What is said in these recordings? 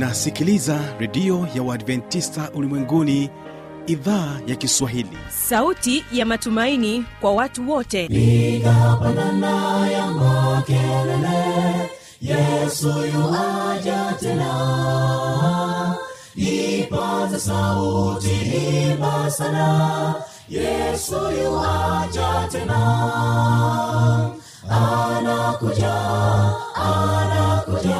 unasikiliza redio ya uadventista ulimwenguni idhaa ya kiswahili. Sauti ya matumaini kwa watu wote. Igapanana ya makelele yesu yuaja tena. Ipaza sauti imba sana yesu yuaja tena. Anakuja anakuja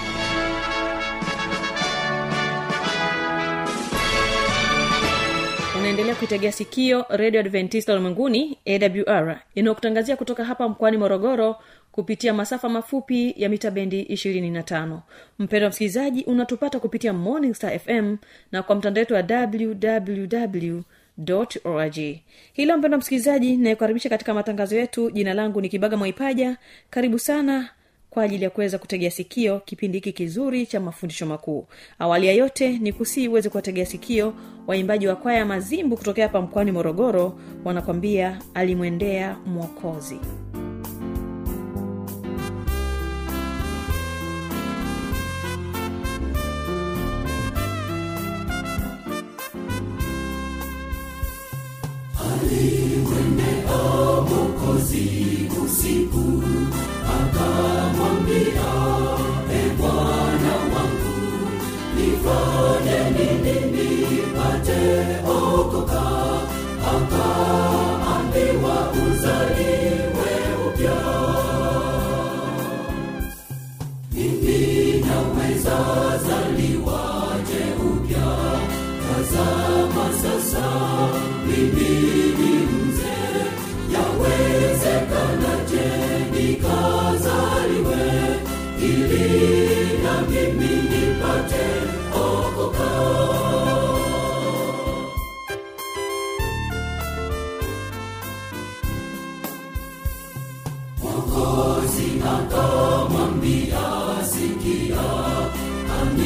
unaendelea kuitegea sikio redio adventista ulimwenguni awr inayokutangazia kutoka hapa mkoani morogoro kupitia masafa mafupi ya mita bendi 25 mpendo wa msikilizaji unatupata kupitia morning star fm na kwa mtandao wetu wa www org. Hilo mpendo msikilizaji nayekukaribisha katika matangazo yetu. Jina langu ni kibaga mwaipaja. Karibu sana kwa ajili ya kuweza kutegea sikio kipindi hiki kizuri cha mafundisho makuu. Awali ya yote ni kusii uweze kuwategea sikio waimbaji wa kwaya mazimbu kutokea hapa mkoani morogoro wanakwambia alimwendea mwokozi aliyeokoka akaambiwa uzaliwe upya mimi naweza zaliwaje upya tazama sasa mimi ni mzee yawezekanaje nikazaliwe ili na mimi nipate okoka.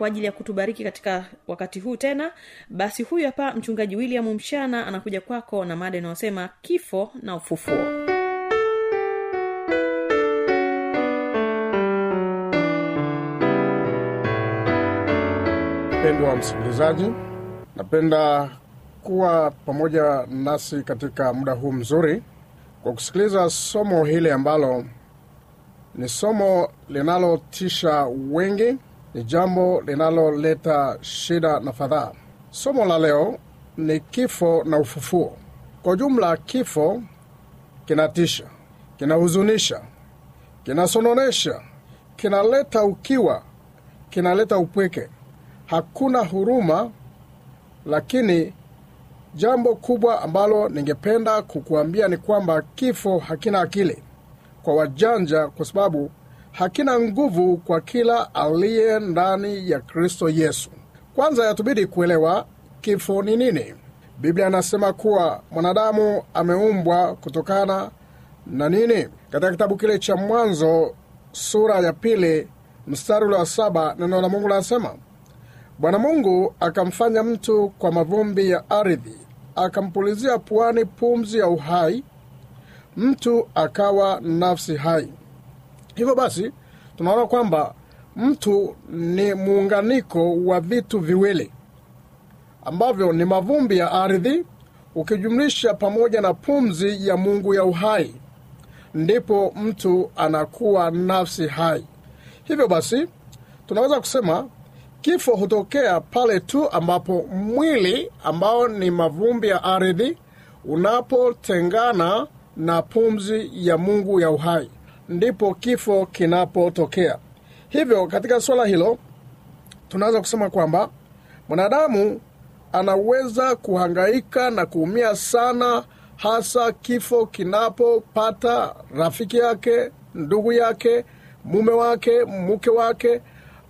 kwa ajili ya kutubariki katika wakati huu tena. Basi huyu hapa mchungaji william mshana anakuja kwako na mada inayosema kifo na ufufuo. Mpendwa msikilizaji napenda kuwa pamoja nasi katika muda huu mzuri kwa kusikiliza somo hili ambalo ni somo linalotisha wengi ni jambo linaloleta shida na fadhaa. Somo la leo ni kifo na ufufuo. Kwa jumla kifo kinatisha kinahuzunisha kinasononesha kinaleta ukiwa kinaleta upweke. Hakuna huruma lakini jambo kubwa ambalo ningependa kukuambia ni kwamba kifo hakina akili. Kwa wajanja kwa sababu hakina nguvu kwa kila aliye ndani ya kristo yesu. Kwanza yatubidi kuelewa kifo ni nini. Biblia inasema kuwa mwanadamu ameumbwa kutokana na nini? Katika kitabu kile cha mwanzo sura ya pili mstari ule wa saba neno la mungu linasema bwana mungu akamfanya mtu kwa mavumbi ya ardhi akampulizia puani pumzi ya uhai mtu akawa nafsi hai hivyo basi tunaona kwamba mtu ni muunganiko wa vitu viwili ambavyo ni mavumbi ya ardhi ukijumlisha pamoja na pumzi ya mungu ya uhai. Ndipo mtu anakuwa nafsi hai. Hivyo basi tunaweza kusema kifo hutokea pale tu ambapo mwili ambao ni mavumbi ya ardhi unapotengana na pumzi ya mungu ya uhai ndipo kifo kinapotokea. Hivyo katika swala hilo tunaweza kusema kwamba mwanadamu anaweza kuhangaika na kuumia sana hasa kifo kinapopata rafiki yake ndugu yake mume wake mke wake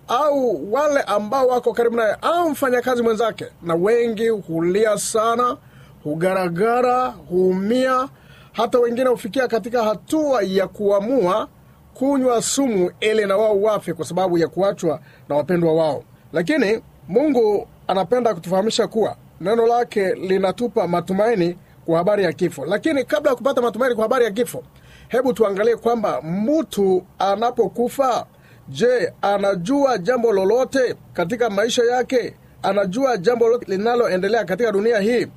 au wale ambao wako karibu naye au mfanyakazi mwenzake. Na wengi hulia sana hugaragara huumia hata wengine hufikia katika hatua ya kuamua kunywa sumu ili na wao wafe kwa sababu ya kuachwa na wapendwa wao. Lakini mungu anapenda kutufahamisha kuwa neno lake linatupa matumaini kwa habari ya kifo. Lakini kabla ya kupata matumaini kwa habari ya kifo hebu tuangalie kwamba mtu anapokufa je anajua jambo lolote katika maisha yake? Anajua jambo lolote linaloendelea katika dunia hii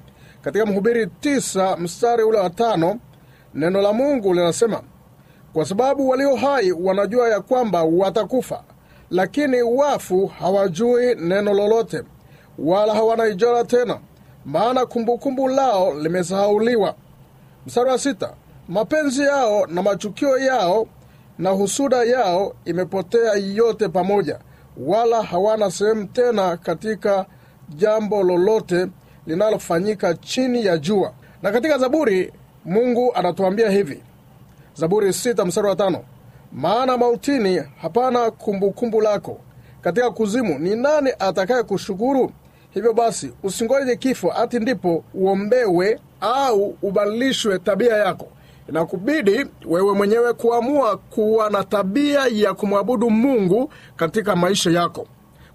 katika mhubiri tisa mstari ule wa tano neno la mungu linasema kwa sababu walio hai wanajua ya kwamba watakufa lakini wafu hawajui neno lolote wala hawana ijara tena maana kumbukumbu lao limesahauliwa. Mstari wa sita mapenzi yao na machukio yao na husuda yao imepotea yote pamoja wala hawana sehemu tena katika jambo lolote linalofanyika chini ya jua. Na katika zaburi mungu anatuambia hivi. Zaburi sita maana mautini hapana kumbukumbu lako. Katika kuzimu ni nani atakaye kushukuru? Hivyo basi usingoje kifo hati ndipo uombewe au ubadilishwe tabia yako. Inakubidi wewe mwenyewe kuamua kuwa na tabia ya kumwabudu mungu katika maisha yako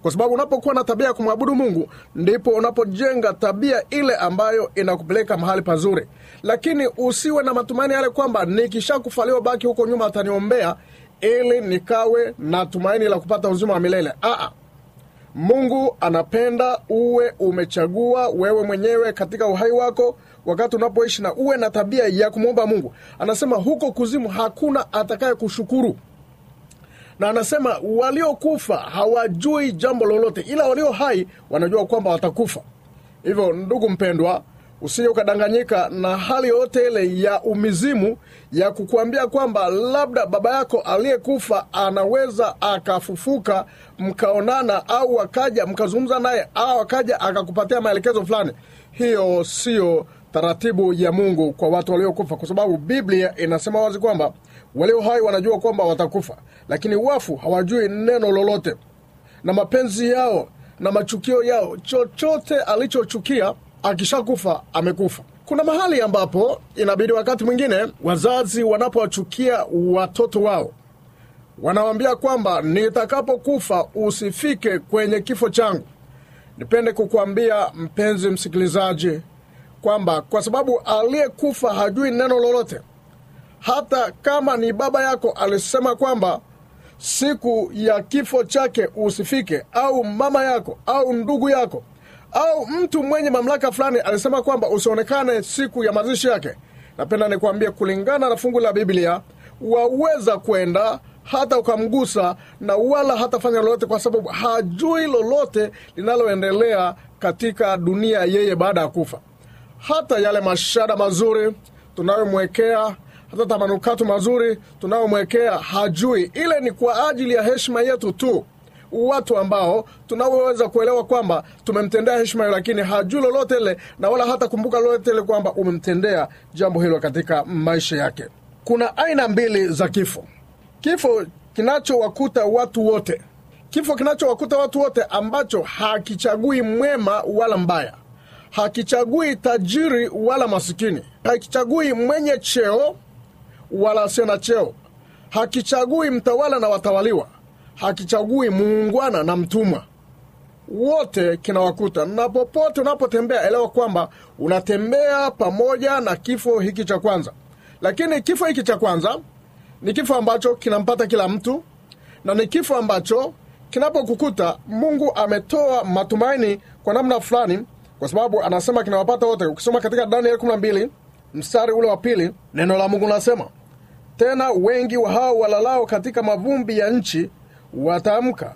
kwa sababu unapokuwa na tabia ya kumwabudu mungu ndipo unapojenga tabia ile ambayo inakupeleka mahali pazuri. Lakini usiwe na matumaini yale kwamba nikishakufa leo baki huko nyuma ataniombea ili nikawe na tumaini la kupata uzima wa milele. Aa, mungu anapenda uwe umechagua wewe mwenyewe katika uhai wako wakati unapoishi na uwe na tabia ya kumwomba mungu. Anasema huko kuzimu hakuna atakaye kushukuru na anasema waliokufa hawajui jambo lolote ila walio hai wanajua kwamba watakufa. Hivyo ndugu mpendwa usije ukadanganyika na hali yoyote ile ya umizimu ya kukuambia kwamba labda baba yako aliyekufa anaweza akafufuka mkaonana au akaja mkazungumza naye au akaja akakupatia maelekezo fulani. Hiyo siyo taratibu ya mungu kwa watu waliokufa kwa sababu biblia inasema wazi kwamba walio hai wanajua kwamba watakufa lakini wafu hawajui neno lolote. Na mapenzi yao na machukio yao chochote alichochukia akishakufa amekufa. Kuna mahali ambapo inabidi wakati mwingine wazazi wanapowachukia watoto wao wanawambia kwamba nitakapokufa usifike kwenye kifo changu. Nipende kukuambia mpenzi msikilizaji kwamba kwa sababu aliyekufa hajui neno lolote hata kama ni baba yako alisema kwamba siku ya kifo chake usifike au mama yako au ndugu yako au mtu mwenye mamlaka fulani alisema kwamba usionekane siku ya mazishi yake napenda nikuambie, kulingana na fungu la biblia waweza kwenda hata ukamgusa na wala hatafanya lolote kwa sababu hajui lolote linaloendelea katika dunia yeye baada ya kufa. Hata yale mashada mazuri tunayomwekea hata tamanukato mazuri tunaomwekea hajui. Ile ni kwa ajili ya heshima yetu tu. Watu ambao tunaweza kuelewa kwamba tumemtendea heshima hiyo lakini hajui lolote ile na wala hata kumbuka lolote ile kwamba umemtendea jambo hilo katika maisha yake. Kuna aina mbili za kifo. Kifo kinachowakuta watu wote. Kifo kinachowakuta watu wote ambacho hakichagui mwema wala mbaya. Hakichagui tajiri wala masikini. Hakichagui mwenye cheo wala asiye na cheo. Hakichagui mtawala na watawaliwa. Hakichagui muungwana na mtumwa. Wote kinawakuta. Na popote unapotembea elewa kwamba unatembea pamoja na kifo hiki cha kwanza. Lakini kifo hiki cha kwanza ni kifo ambacho kinampata kila mtu na ni kifo ambacho kinapokukuta mungu ametoa matumaini kwa namna fulani kwa sababu anasema kinawapata wote. Ukisoma katika Danieli 12 mstari ule wa pili neno la mungu linasema tena wengi wa hao walalao katika mavumbi ya nchi wataamka.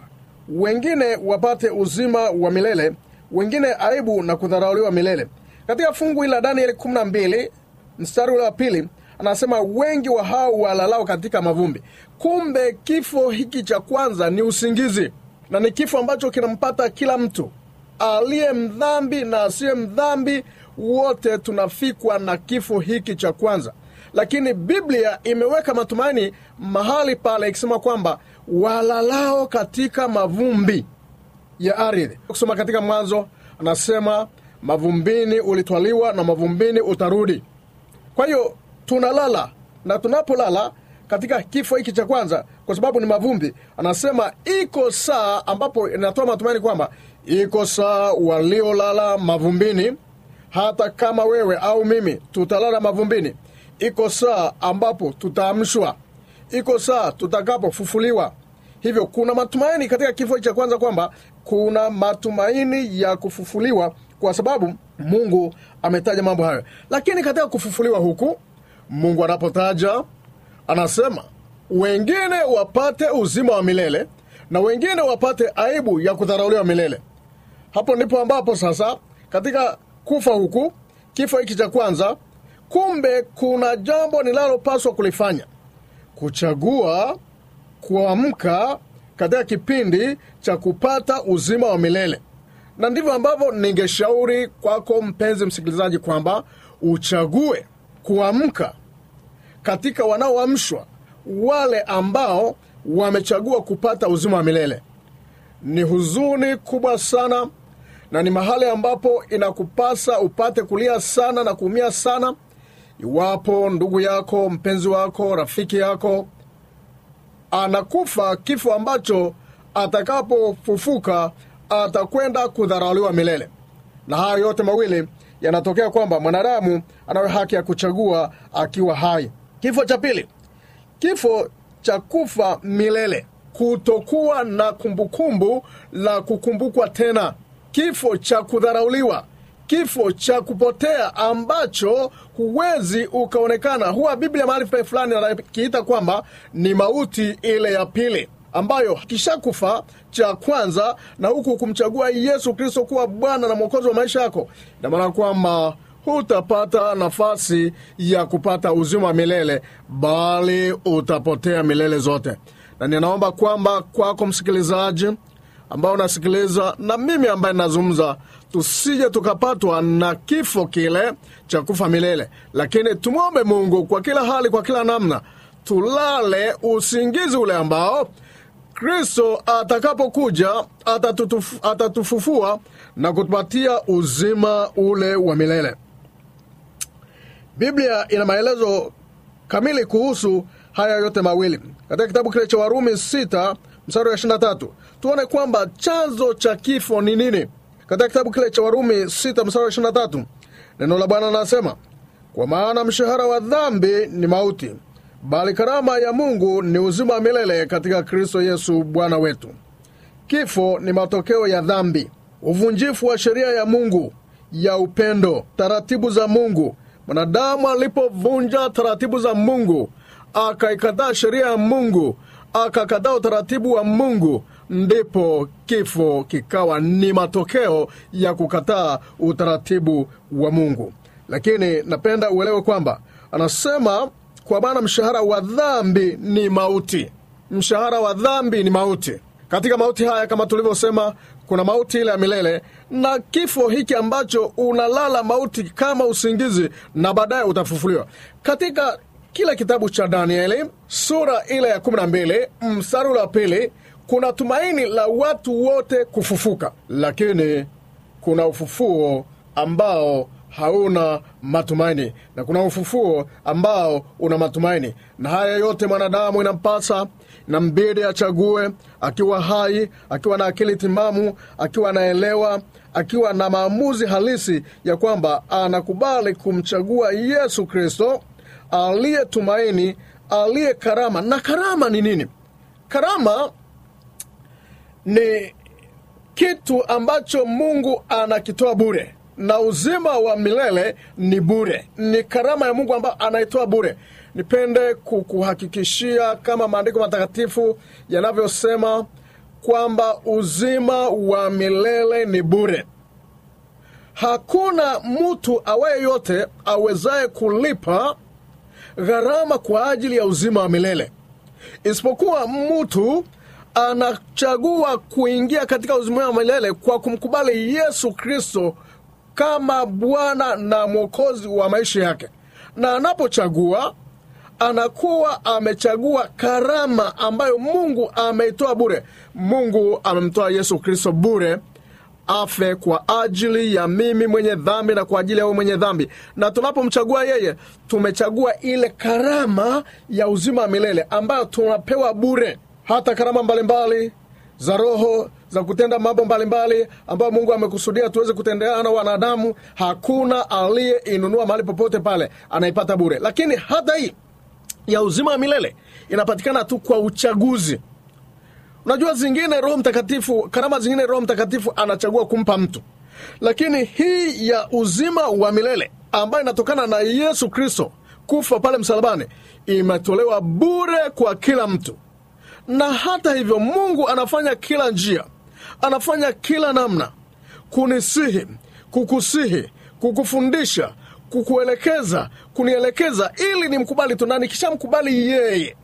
Wengine wapate uzima wa milele. Wengine aibu na kudharauliwa milele. Katika fungu hili la danieli 12 mstari ule wa pili anasema wengi wa hao walalao katika mavumbi kumbe kifo hiki cha kwanza ni usingizi na ni kifo ambacho kinampata kila mtu. Aliye mdhambi na asiye mdhambi wote tunafikwa na kifo hiki cha kwanza lakini biblia imeweka matumaini mahali pale ikisema kwamba walalao katika mavumbi ya ardhi. Kusoma katika mwanzo anasema mavumbini ulitwaliwa na mavumbini utarudi. Kwa hiyo tunalala na tunapolala katika kifo hiki cha kwanza kwa sababu ni mavumbi anasema iko saa ambapo inatoa matumaini kwamba iko saa waliolala mavumbini. Hata kama wewe au mimi tutalala mavumbini iko saa ambapo tutaamshwa. Iko saa tutakapofufuliwa. Hivyo kuna matumaini katika kifo cha kwanza kwamba kuna matumaini ya kufufuliwa kwa sababu mungu ametaja mambo hayo. Lakini katika kufufuliwa huku mungu anapotaja anasema wengine wapate uzima wa milele na wengine wapate aibu ya kudharauliwa milele. Hapo ndipo ambapo sasa katika kufa huku kifo hiki cha kwanza kumbe kuna jambo ninalopaswa kulifanya. Kuchagua kuamka katika kipindi cha kupata uzima wa milele. Na ndivyo ambavyo ningeshauri kwako mpenzi msikilizaji kwamba uchague kuamka katika wanaoamshwa wale ambao wamechagua kupata uzima wa milele. Ni huzuni kubwa sana na ni mahali ambapo inakupasa upate kulia sana na kuumia sana iwapo ndugu yako mpenzi wako rafiki yako anakufa kifo ambacho atakapofufuka atakwenda kudharauliwa milele. Na haya yote mawili yanatokea kwamba mwanadamu anayo haki ya kuchagua akiwa hai. Kifo cha pili. Kifo cha kufa milele. Kutokuwa na kumbukumbu la kukumbukwa tena. Kifo cha kudharauliwa kifo cha kupotea ambacho huwezi ukaonekana. Huwa biblia mahali fulani anakiita kwamba ni mauti ile ya pili ambayo kishakufa cha kwanza na huku kumchagua yesu kristo kuwa bwana na mwokozi wa maisha yako. Inamaana kwamba hutapata nafasi ya kupata uzima milele bali utapotea milele zote. Na ninaomba kwamba kwako msikilizaji ambao unasikiliza na mimi ambaye nazungumza tusije tukapatwa na kifo kile cha kufa milele. Lakini tumwombe mungu kwa kila hali kwa kila namna tulale usingizi ule ambao kristo atakapokuja atatufufua na kutupatia uzima ule wa milele. Biblia ina maelezo kamili kuhusu haya yote mawili. Katika kitabu kile cha warumi 6 mstari wa 23 tuone kwamba chanzo cha kifo ni nini. Katika kitabu kile cha warumi 6 mstari wa 23 neno la bwana nasema kwa maana mshahara wa dhambi ni mauti bali karama ya mungu ni uzima wa milele katika kristo yesu bwana wetu. Kifo ni matokeo ya dhambi uvunjifu wa sheria ya mungu ya upendo taratibu za mungu. Mwanadamu alipovunja taratibu za mungu akaikataa sheria ya mungu akakataa utaratibu wa mungu ndipo kifo kikawa ni matokeo ya kukataa utaratibu wa mungu. Lakini napenda uelewe kwamba anasema kwa maana mshahara wa dhambi ni mauti. Mshahara wa dhambi ni mauti. Katika mauti haya kama tulivyosema kuna mauti ile ya milele na kifo hiki ambacho unalala mauti kama usingizi na baadaye utafufuliwa. Katika kile kitabu cha danieli sura ile ya 12 mstari wa pili kuna tumaini la watu wote kufufuka. Lakini kuna ufufuo ambao hauna matumaini na kuna ufufuo ambao una matumaini. Na haya yote mwanadamu inampasa na mbidi achague akiwa hai akiwa na akili timamu akiwa anaelewa akiwa na maamuzi halisi ya kwamba anakubali kumchagua yesu kristo aliye tumaini aliye karama. Na karama ni nini? Karama ni kitu ambacho mungu anakitoa bure na uzima wa milele ni bure. Ni karama ya mungu ambayo anaitoa bure. Nipende kukuhakikishia kama maandiko matakatifu yanavyosema kwamba uzima wa milele ni bure. Hakuna mtu awaye yote awezaye kulipa gharama kwa ajili ya uzima wa milele. Isipokuwa mtu anachagua kuingia katika uzima wa milele kwa kumkubali yesu kristo kama bwana na mwokozi wa maisha yake. Na anapochagua anakuwa amechagua karama ambayo mungu ameitoa bure. Mungu amemtoa yesu kristo bure afe kwa ajili ya mimi mwenye dhambi na kwa ajili ya wewe mwenye dhambi. Na tunapomchagua yeye tumechagua ile karama ya uzima wa milele ambayo tunapewa bure. Hata karama mbalimbali za roho za kutenda mambo mbalimbali ambayo mungu amekusudia tuweze kutendeana wanadamu hakuna aliyeinunua mahali popote pale anaipata bure. Lakini hata hii ya uzima wa milele inapatikana tu kwa uchaguzi unajua zingine roho mtakatifu karama zingine roho mtakatifu anachagua kumpa mtu. Lakini hii ya uzima wa milele ambayo inatokana na yesu kristo kufa pale msalabani imetolewa bure kwa kila mtu. Na hata hivyo mungu anafanya kila njia anafanya kila namna kunisihi kukusihi kukufundisha kukuelekeza kunielekeza ili nimkubali tu. Na nikishamkubali yeye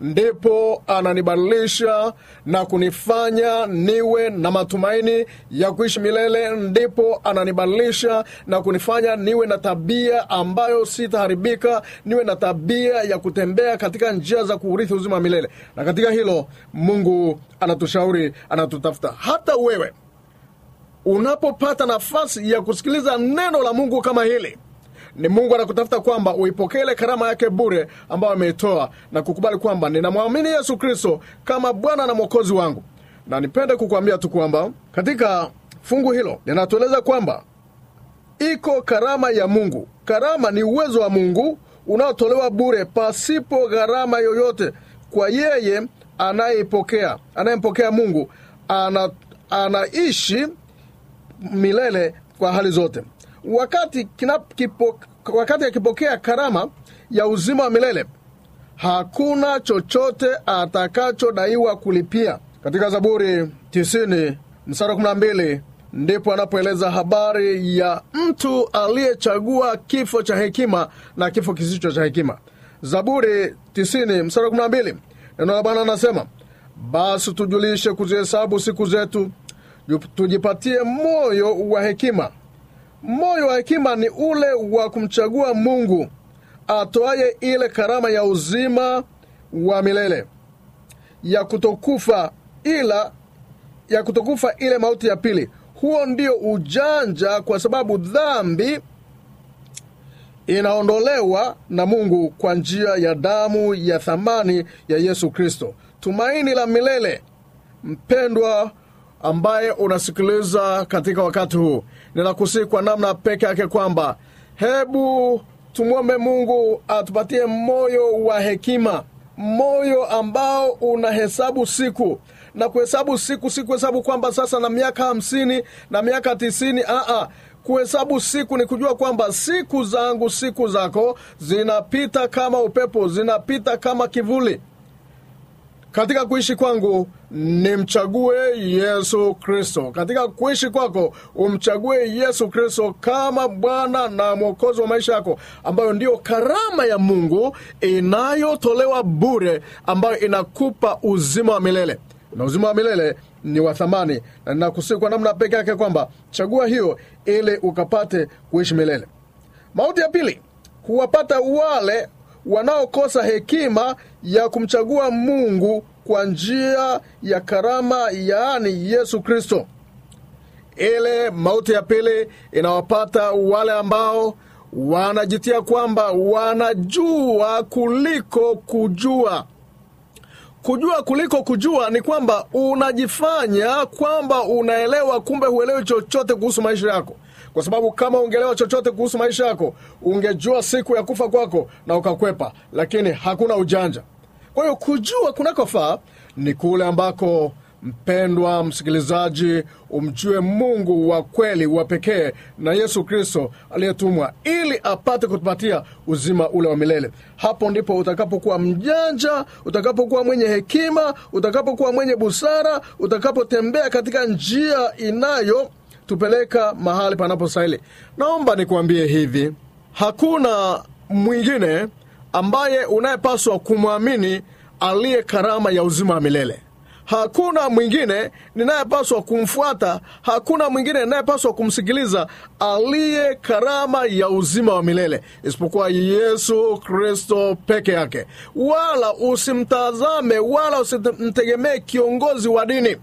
ndipo ananibadilisha na kunifanya niwe na matumaini ya kuishi milele ndipo ananibadilisha na kunifanya niwe na tabia ambayo sitaharibika niwe na tabia ya kutembea katika njia za kuurithi uzima wa milele. Na katika hilo mungu anatushauri anatutafuta. Hata wewe unapopata nafasi ya kusikiliza neno la mungu kama hili ni mungu anakutafuta kwamba uipokee ile karama yake bure ambayo ameitoa na kukubali kwamba ninamwamini yesu kristo kama bwana na mwokozi wangu. Na nipende kukuambia tu kwamba katika fungu hilo linatueleza kwamba iko karama ya mungu. Karama ni uwezo wa mungu unaotolewa bure pasipo gharama yoyote kwa yeye anayepokea anayempokea mungu. Ana, anaishi milele kwa hali zote wakati kinap, wakati akipokea karama ya uzima wa milele hakuna chochote atakachodaiwa kulipia. Katika zaburi 90 msara 12 ndipo anapoeleza habari ya mtu aliyechagua kifo cha hekima na kifo kisicho cha hekima. Zaburi 90 msara 12 neno la bwana anasema basi tujulishe kuzihesabu siku zetu tujipatie moyo wa hekima moyo wa hekima ni ule wa kumchagua mungu atoaye ile karama ya uzima wa milele ya kutokufa ila ya kutokufa ile mauti ya pili. Huo ndio ujanja kwa sababu dhambi inaondolewa na mungu kwa njia ya damu ya thamani ya yesu kristo. Tumaini la milele mpendwa ambaye unasikiliza katika wakati huu ninakusihi kwa namna peke yake kwamba hebu tumwombe mungu atupatie moyo wa hekima moyo ambao unahesabu siku na kuhesabu siku si kuhesabu kwamba sasa na miaka hamsini na miaka tisini aa kuhesabu siku ni kujua kwamba siku zangu siku zako zinapita kama upepo zinapita kama kivuli katika kuishi kwangu nimchague yesu kristo. Katika kuishi kwako umchague yesu kristo kama bwana na mwokozi wa maisha yako ambayo ndiyo karama ya mungu inayotolewa bure ambayo inakupa uzima wa milele. Na uzima wa milele ni wa thamani na ninakusii kwa namna peke yake kwamba chagua hiyo ili ukapate kuishi milele. Mauti ya pili huwapata wale wanaokosa hekima ya kumchagua mungu kwa njia ya karama yaani yesu kristo. Ile mauti ya pili inawapata wale ambao wanajitia kwamba wanajua kuliko kujua. Kujua kuliko kujua ni kwamba unajifanya kwamba unaelewa kumbe huelewi chochote kuhusu maisha yako. Kwa sababu kama ungeelewa chochote kuhusu maisha yako ungejua siku ya kufa kwako na ukakwepa lakini hakuna ujanja kwa hiyo kujua kunakofaa ni kule ambako mpendwa msikilizaji umjue mungu wa kweli wa pekee na yesu kristo aliyetumwa ili apate kutupatia uzima ule wa milele. Hapo ndipo utakapokuwa mjanja utakapokuwa mwenye hekima utakapokuwa mwenye busara utakapotembea katika njia inayo tupeleka mahali panapostahili. Naomba nikuambie hivi hakuna mwingine ambaye unayepaswa kumwamini aliye karama ya uzima wa milele. Hakuna mwingine ninayepaswa kumfuata hakuna mwingine ninayepaswa kumsikiliza aliye karama ya uzima wa milele isipokuwa yesu kristo peke yake. Wala usimtazame wala usimtegemee kiongozi wa dini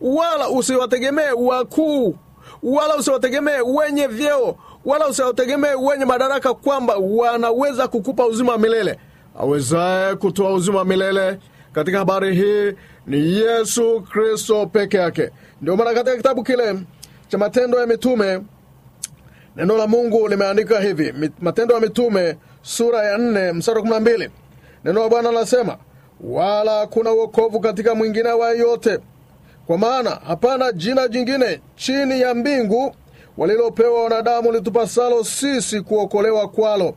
wala usiwategemee wakuu wala usiwategemee wenye vyeo wala usiwategemee wenye madaraka kwamba wanaweza kukupa uzima wa milele. Awezaye kutoa uzima wa milele. Katika habari hii ni yesu kristo peke yake. Ndio maana katika kitabu kile cha matendo ya mitume neno la mungu limeandika hivi. Matendo ya mitume sura ya nne mstari wa 12 neno la bwana linasema, wala kuna uokovu katika mwingine wa yote. Kwa maana hapana jina jingine chini ya mbingu walilopewa wanadamu litupasalo sisi kuokolewa kwalo.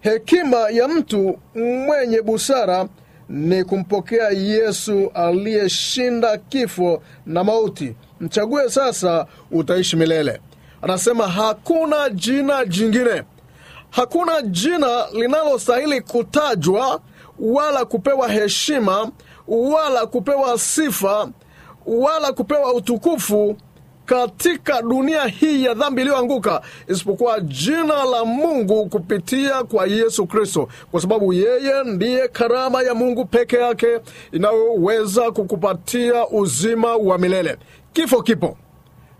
Hekima ya mtu mwenye busara ni kumpokea yesu aliyeshinda kifo na mauti. Mchague sasa utaishi milele. Anasema hakuna jina jingine. Hakuna jina linalostahili kutajwa wala kupewa heshima wala kupewa sifa wala kupewa utukufu katika dunia hii ya dhambi iliyoanguka isipokuwa jina la mungu kupitia kwa yesu kristo. Kwa sababu yeye ndiye karama ya mungu peke yake inayoweza kukupatia uzima wa milele. Kifo kipo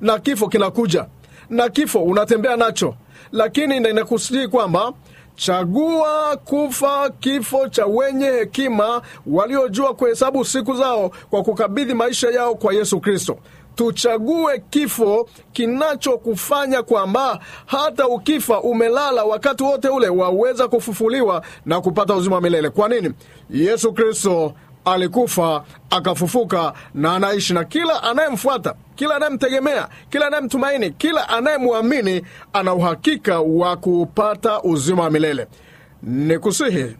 na kifo kinakuja na kifo unatembea nacho. Lakini inakusii kwamba chagua kufa kifo cha wenye hekima waliojua kuhesabu siku zao kwa kukabidhi maisha yao kwa yesu kristo tuchague kifo kinachokufanya kwamba hata ukifa umelala wakati wote ule waweza kufufuliwa na kupata uzima wa milele. Kwa nini? Yesu kristo alikufa akafufuka na anaishi na kila anayemfuata kila anayemtegemea kila anayemtumaini kila anayemwamini ana uhakika wa kupata uzima wa milele. Nikusihi,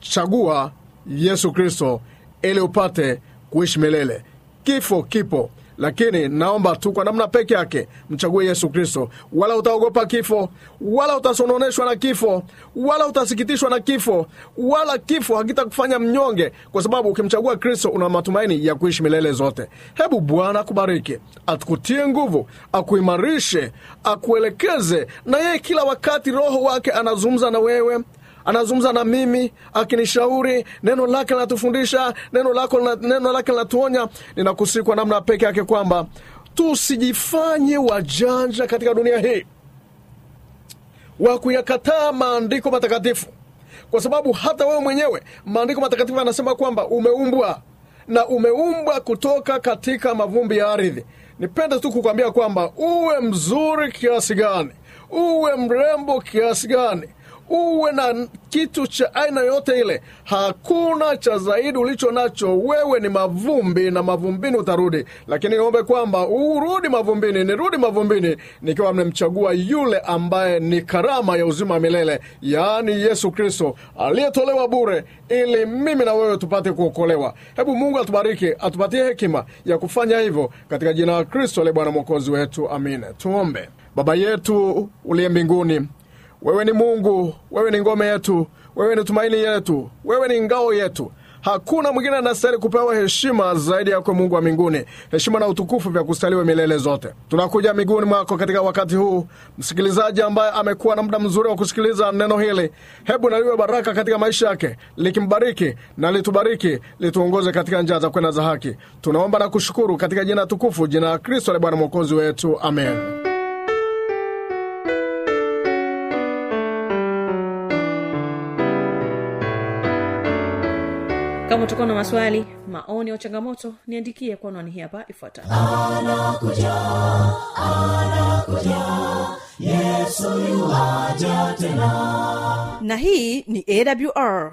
chagua yesu kristo ili upate kuishi milele. Kifo kipo lakini naomba tu kwa namna peke yake mchague yesu kristo. Wala utaogopa kifo wala utasononeshwa na kifo wala utasikitishwa na kifo wala kifo hakitakufanya mnyonge kwa sababu ukimchagua kristo una matumaini ya kuishi milele zote. Hebu bwana akubariki atukutie nguvu akuimarishe akuelekeze na yeye kila wakati roho wake anazungumza na wewe anazungumza na mimi akinishauri neno lake linatufundisha neno lako neno lake linatuonya. Ninakusii kwa namna peke yake kwamba tusijifanye wajanja katika dunia hii wa kuyakataa maandiko matakatifu. Kwa sababu hata wewe mwenyewe maandiko matakatifu anasema kwamba umeumbwa na umeumbwa kutoka katika mavumbi ya ardhi. Nipende tu kukwambia kwamba uwe mzuri kiasi gani uwe mrembo kiasi gani uwe na kitu cha aina yote ile. Hakuna cha zaidi ulicho nacho. Wewe ni mavumbi na mavumbini utarudi. Lakini niombe kwamba urudi mavumbini nirudi mavumbini nikiwa mnemchagua yule ambaye ni karama ya uzima wa milele yaani yesu kristo aliyetolewa bure ili mimi na wewe tupate kuokolewa. Hebu mungu atubariki atupatie hekima ya kufanya hivyo katika jina la kristo aliye bwana mwokozi wetu. Amin. Tuombe. Baba yetu uliye mbinguni wewe ni mungu wewe ni ngome yetu wewe ni tumaini yetu wewe ni ngao yetu. Hakuna mwingine anastahili kupewa heshima zaidi yako mungu wa mbinguni heshima na utukufu vya kustaliwa milele zote. Tunakuja miguuni mwako katika wakati huu. Msikilizaji ambaye amekuwa na muda mzuri wa kusikiliza neno hili hebu naliwe baraka katika maisha yake likimbariki na litubariki lituongoze katika njia za kwenda za haki. Tunaomba na kushukuru katika jina tukufu jina la kristo la bwana mwokozi wetu. Amen kama utakuwa na maswali maoni au changamoto niandikie kwa anwani hii hapa ifuatayo. Anakuja anakuja yesu yuaja tena. Na hii ni awr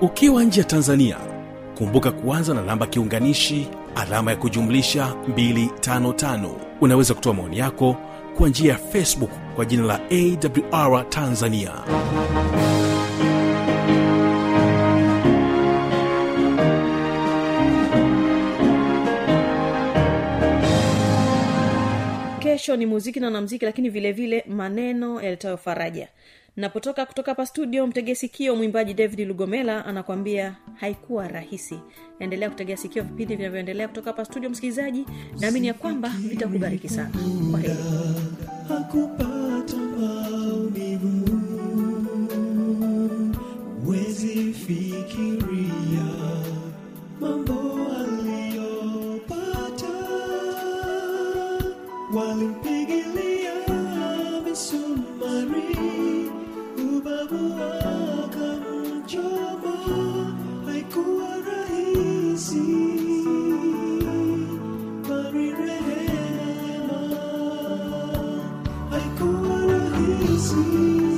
ukiwa nje ya tanzania kumbuka kuanza na namba kiunganishi alama ya kujumlisha 255 unaweza kutoa maoni yako kwa njia ya facebook kwa jina la awr tanzania. Kesho ni muziki na wanamziki lakini vile vile maneno yaletayo faraja napotoka kutoka hapa studio mtegee sikio mwimbaji david lugomela anakwambia haikuwa rahisi. Endelea kutegea sikio vipindi vinavyoendelea kutoka hapa studio msikilizaji. Naamini ya kwamba vitakubariki sana. Kwa hakupata maumivu. Wezi fikiria mambo aliyopata. Walimpigilia misumari ubavu akamchoma haikuwa rahisi bali rehema haikuwa rahisi haikuwa